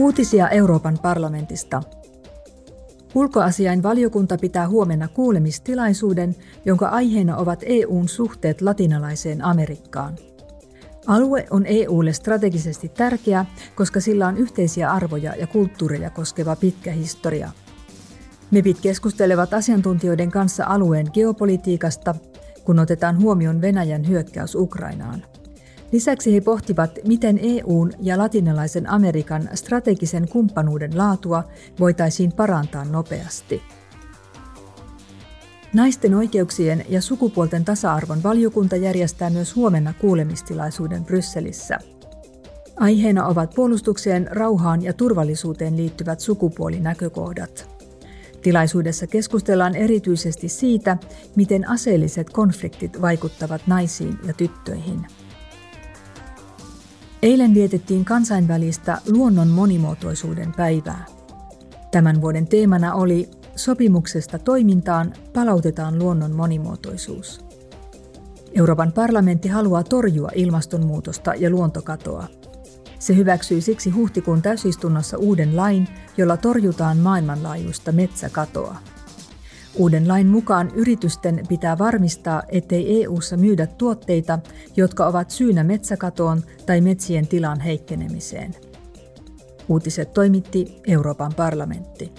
Uutisia Euroopan parlamentista. Ulkoasiain valiokunta pitää huomenna kuulemistilaisuuden, jonka aiheena ovat EUn suhteet latinalaiseen Amerikkaan. Alue on EUlle strategisesti tärkeä, koska sillä on yhteisiä arvoja ja kulttuureja koskeva pitkä historia. MEPit keskustelevat asiantuntijoiden kanssa alueen geopolitiikasta, kun otetaan huomioon Venäjän hyökkäys Ukrainaan. Lisäksi he pohtivat, miten EUn ja latinalaisen Amerikan strategisen kumppanuuden laatua voitaisiin parantaa nopeasti. Naisten oikeuksien ja sukupuolten tasa-arvon valiokunta järjestää myös huomenna kuulemistilaisuuden Brysselissä. Aiheena ovat puolustukseen, rauhaan ja turvallisuuteen liittyvät sukupuolinäkökohdat. Tilaisuudessa keskustellaan erityisesti siitä, miten aseelliset konfliktit vaikuttavat naisiin ja tyttöihin. Eilen vietettiin kansainvälistä luonnon monimuotoisuuden päivää. Tämän vuoden teemana oli Sopimuksesta toimintaan palautetaan luonnon monimuotoisuus. Euroopan parlamentti haluaa torjua ilmastonmuutosta ja luontokatoa. Se hyväksyi siksi huhtikuun täysistunnossa uuden lain, jolla torjutaan maailmanlaajuista metsäkatoa. Uuden lain mukaan yritysten pitää varmistaa, ettei EU:ssa myydä tuotteita, jotka ovat syynä metsäkatoon tai metsien tilan heikkenemiseen. Uutiset toimitti Euroopan parlamentti.